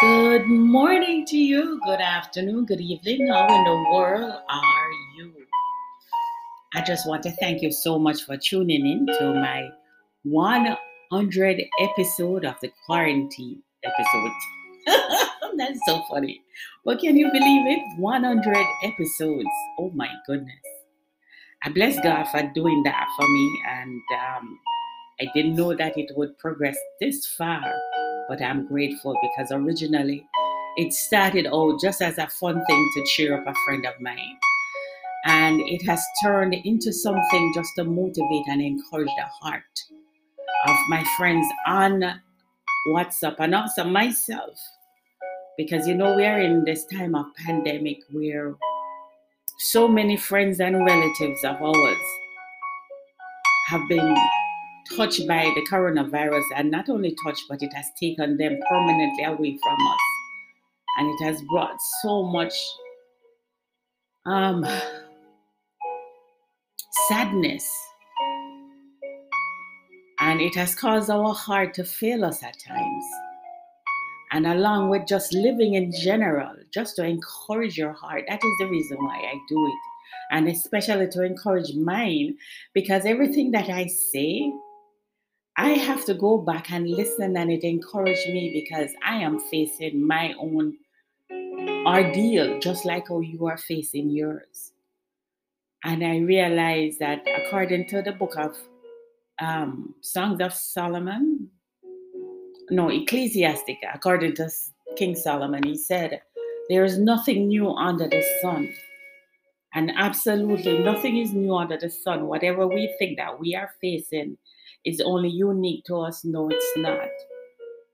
Good morning to you. Good afternoon. Good evening. How in the world are you? I just want to thank you so much for tuning in to my 100 episode of the quarantine episode. That's so funny. But can you believe it? 100 episodes. Oh my goodness. I bless God for doing that for me. And um, I didn't know that it would progress this far, but I'm grateful because originally it started out just as a fun thing to cheer up a friend of mine. And it has turned into something just to motivate and encourage the heart of my friends on WhatsApp and also myself. Because you know, we are in this time of pandemic where so many friends and relatives of ours have been touched by the coronavirus and not only touched, but it has taken them permanently away from us. And it has brought so much um, sadness. And it has caused our heart to fail us at times. And along with just living in general, just to encourage your heart, that is the reason why I do it. And especially to encourage mine, because everything that I say, I have to go back and listen, and it encouraged me because I am facing my own ordeal, just like how you are facing yours. And I realized that according to the book of um, Songs of Solomon, no, Ecclesiastic, according to King Solomon, he said, There is nothing new under the sun. And absolutely nothing is new under the sun. Whatever we think that we are facing is only unique to us. No, it's not.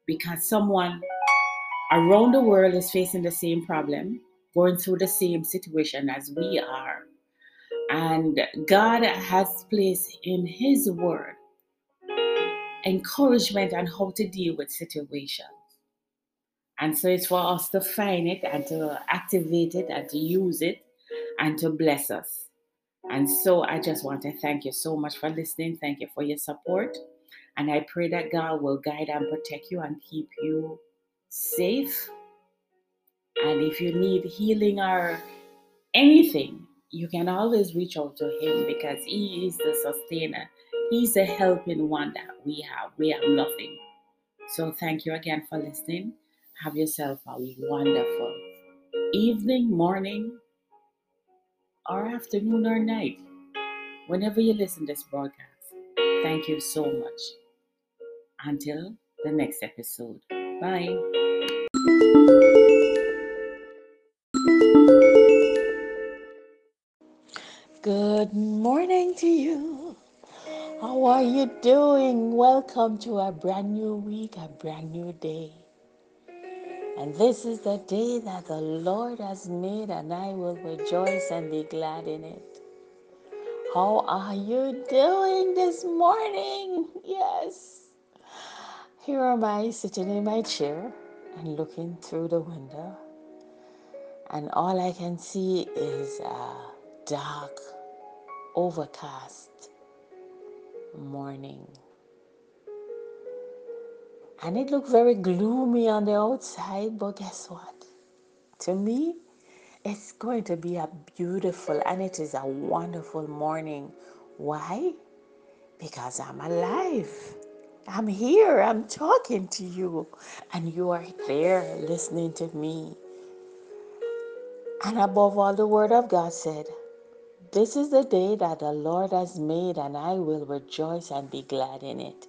Because someone around the world is facing the same problem, going through the same situation as we are. And God has placed in His Word encouragement on how to deal with situations. And so it's for us to find it and to activate it and to use it and to bless us. And so I just want to thank you so much for listening. Thank you for your support. And I pray that God will guide and protect you and keep you safe. And if you need healing or anything, you can always reach out to Him because He is the sustainer. He's the helping one that we have. We have nothing. So thank you again for listening. Have yourself a wonderful evening, morning, or afternoon or night, whenever you listen to this broadcast. Thank you so much. Until the next episode. Bye. Good morning to you. How are you doing? Welcome to a brand new week, a brand new day. And this is the day that the Lord has made, and I will rejoice and be glad in it. How are you doing this morning? Yes. Here am I sitting in my chair and looking through the window, and all I can see is a dark, overcast morning. And it looked very gloomy on the outside, but guess what? To me, it's going to be a beautiful and it is a wonderful morning. Why? Because I'm alive. I'm here. I'm talking to you. And you are there listening to me. And above all, the Word of God said, This is the day that the Lord has made, and I will rejoice and be glad in it.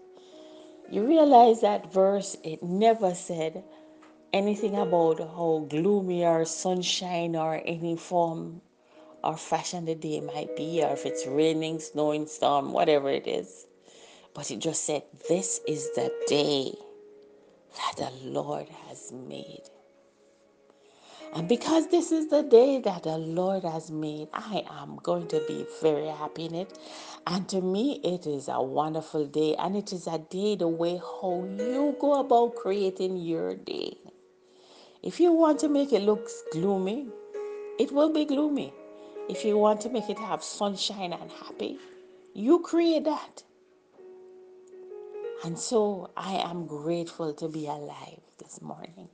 You realize that verse, it never said anything about how gloomy or sunshine or any form or fashion the day might be, or if it's raining, snowing, storm, whatever it is. But it just said, This is the day that the Lord has made. And because this is the day that the Lord has made, I am going to be very happy in it. And to me, it is a wonderful day. And it is a day the way how you go about creating your day. If you want to make it look gloomy, it will be gloomy. If you want to make it have sunshine and happy, you create that. And so I am grateful to be alive this morning.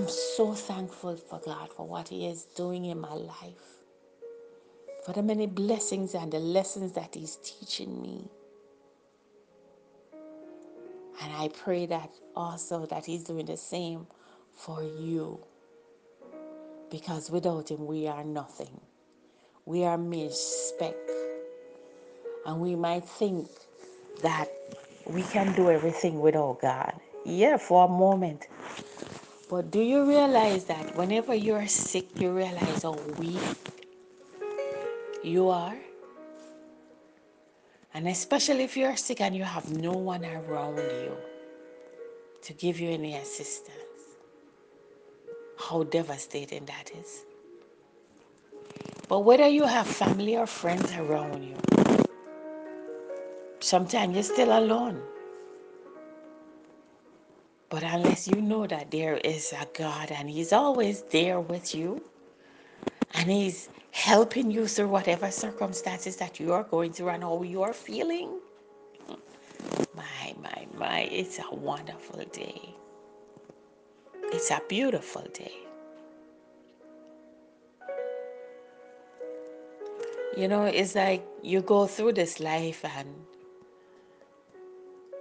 I'm so thankful for God for what He is doing in my life, for the many blessings and the lessons that He's teaching me. And I pray that also that He's doing the same for you. Because without Him, we are nothing. We are mere speck. And we might think that we can do everything without God. Yeah, for a moment. But do you realize that whenever you're sick, you realize how weak you are? And especially if you're sick and you have no one around you to give you any assistance, how devastating that is. But whether you have family or friends around you, sometimes you're still alone. But unless you know that there is a God and He's always there with you and He's helping you through whatever circumstances that you are going through and how you are feeling, my, my, my, it's a wonderful day. It's a beautiful day. You know, it's like you go through this life and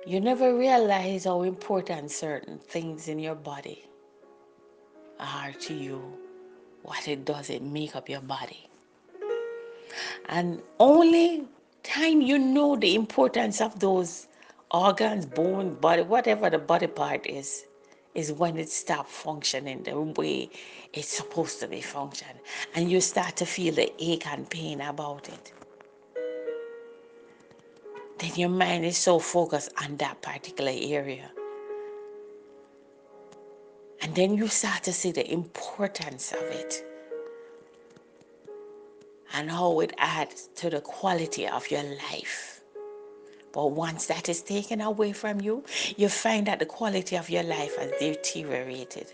you never realize how important certain things in your body are to you, what it does, it make up your body. And only time you know the importance of those organs, bone, body, whatever the body part is, is when it stops functioning the way it's supposed to be functioning. And you start to feel the ache and pain about it. Then your mind is so focused on that particular area. And then you start to see the importance of it and how it adds to the quality of your life. But once that is taken away from you, you find that the quality of your life has deteriorated.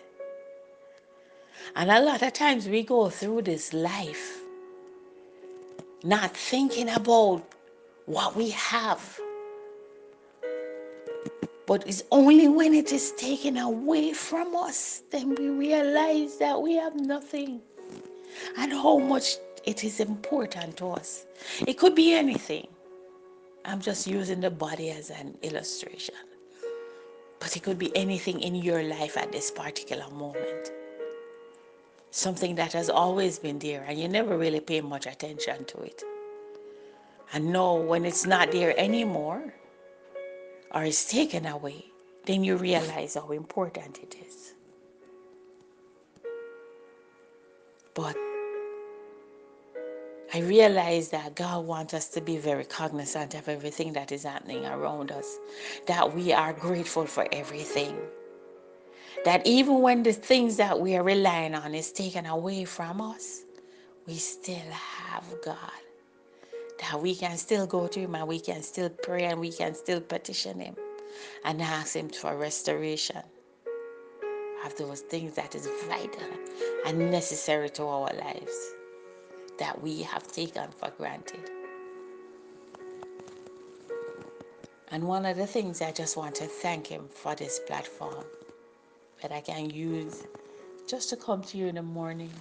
And a lot of times we go through this life not thinking about what we have. But it's only when it is taken away from us then we realize that we have nothing and how much it is important to us. It could be anything. I'm just using the body as an illustration. But it could be anything in your life at this particular moment. Something that has always been there and you never really pay much attention to it. And know when it's not there anymore or it's taken away, then you realize how important it is. But I realize that God wants us to be very cognizant of everything that is happening around us, that we are grateful for everything. That even when the things that we are relying on is taken away from us, we still have God. That we can still go to Him and we can still pray and we can still petition Him and ask Him for restoration of those things that is vital and necessary to our lives that we have taken for granted. And one of the things I just want to thank Him for this platform that I can use just to come to you in the morning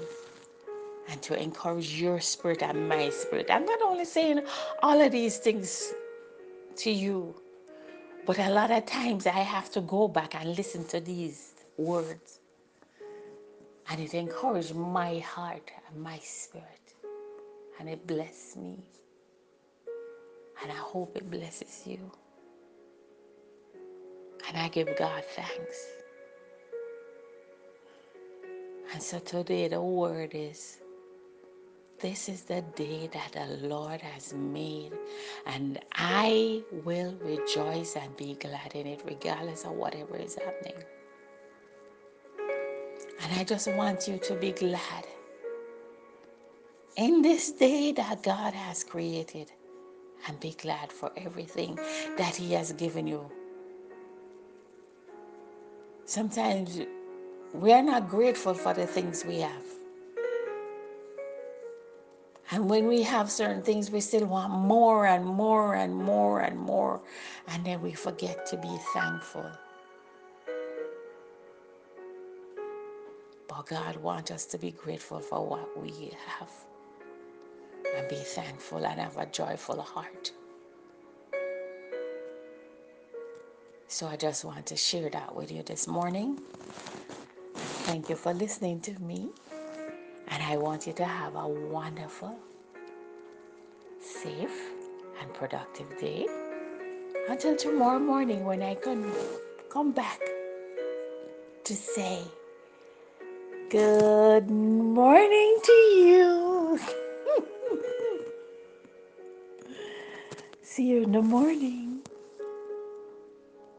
and to encourage your spirit and my spirit. I'm not only saying all of these things to you, but a lot of times I have to go back and listen to these words. And it encouraged my heart and my spirit. And it blessed me. And I hope it blesses you. And I give God thanks. And so today the word is this is the day that the Lord has made, and I will rejoice and be glad in it, regardless of whatever is happening. And I just want you to be glad in this day that God has created and be glad for everything that He has given you. Sometimes we are not grateful for the things we have. And when we have certain things, we still want more and more and more and more. And then we forget to be thankful. But God wants us to be grateful for what we have and be thankful and have a joyful heart. So I just want to share that with you this morning. Thank you for listening to me. And I want you to have a wonderful, safe, and productive day. Until tomorrow morning when I come, come back to say good morning to you. See you in the morning.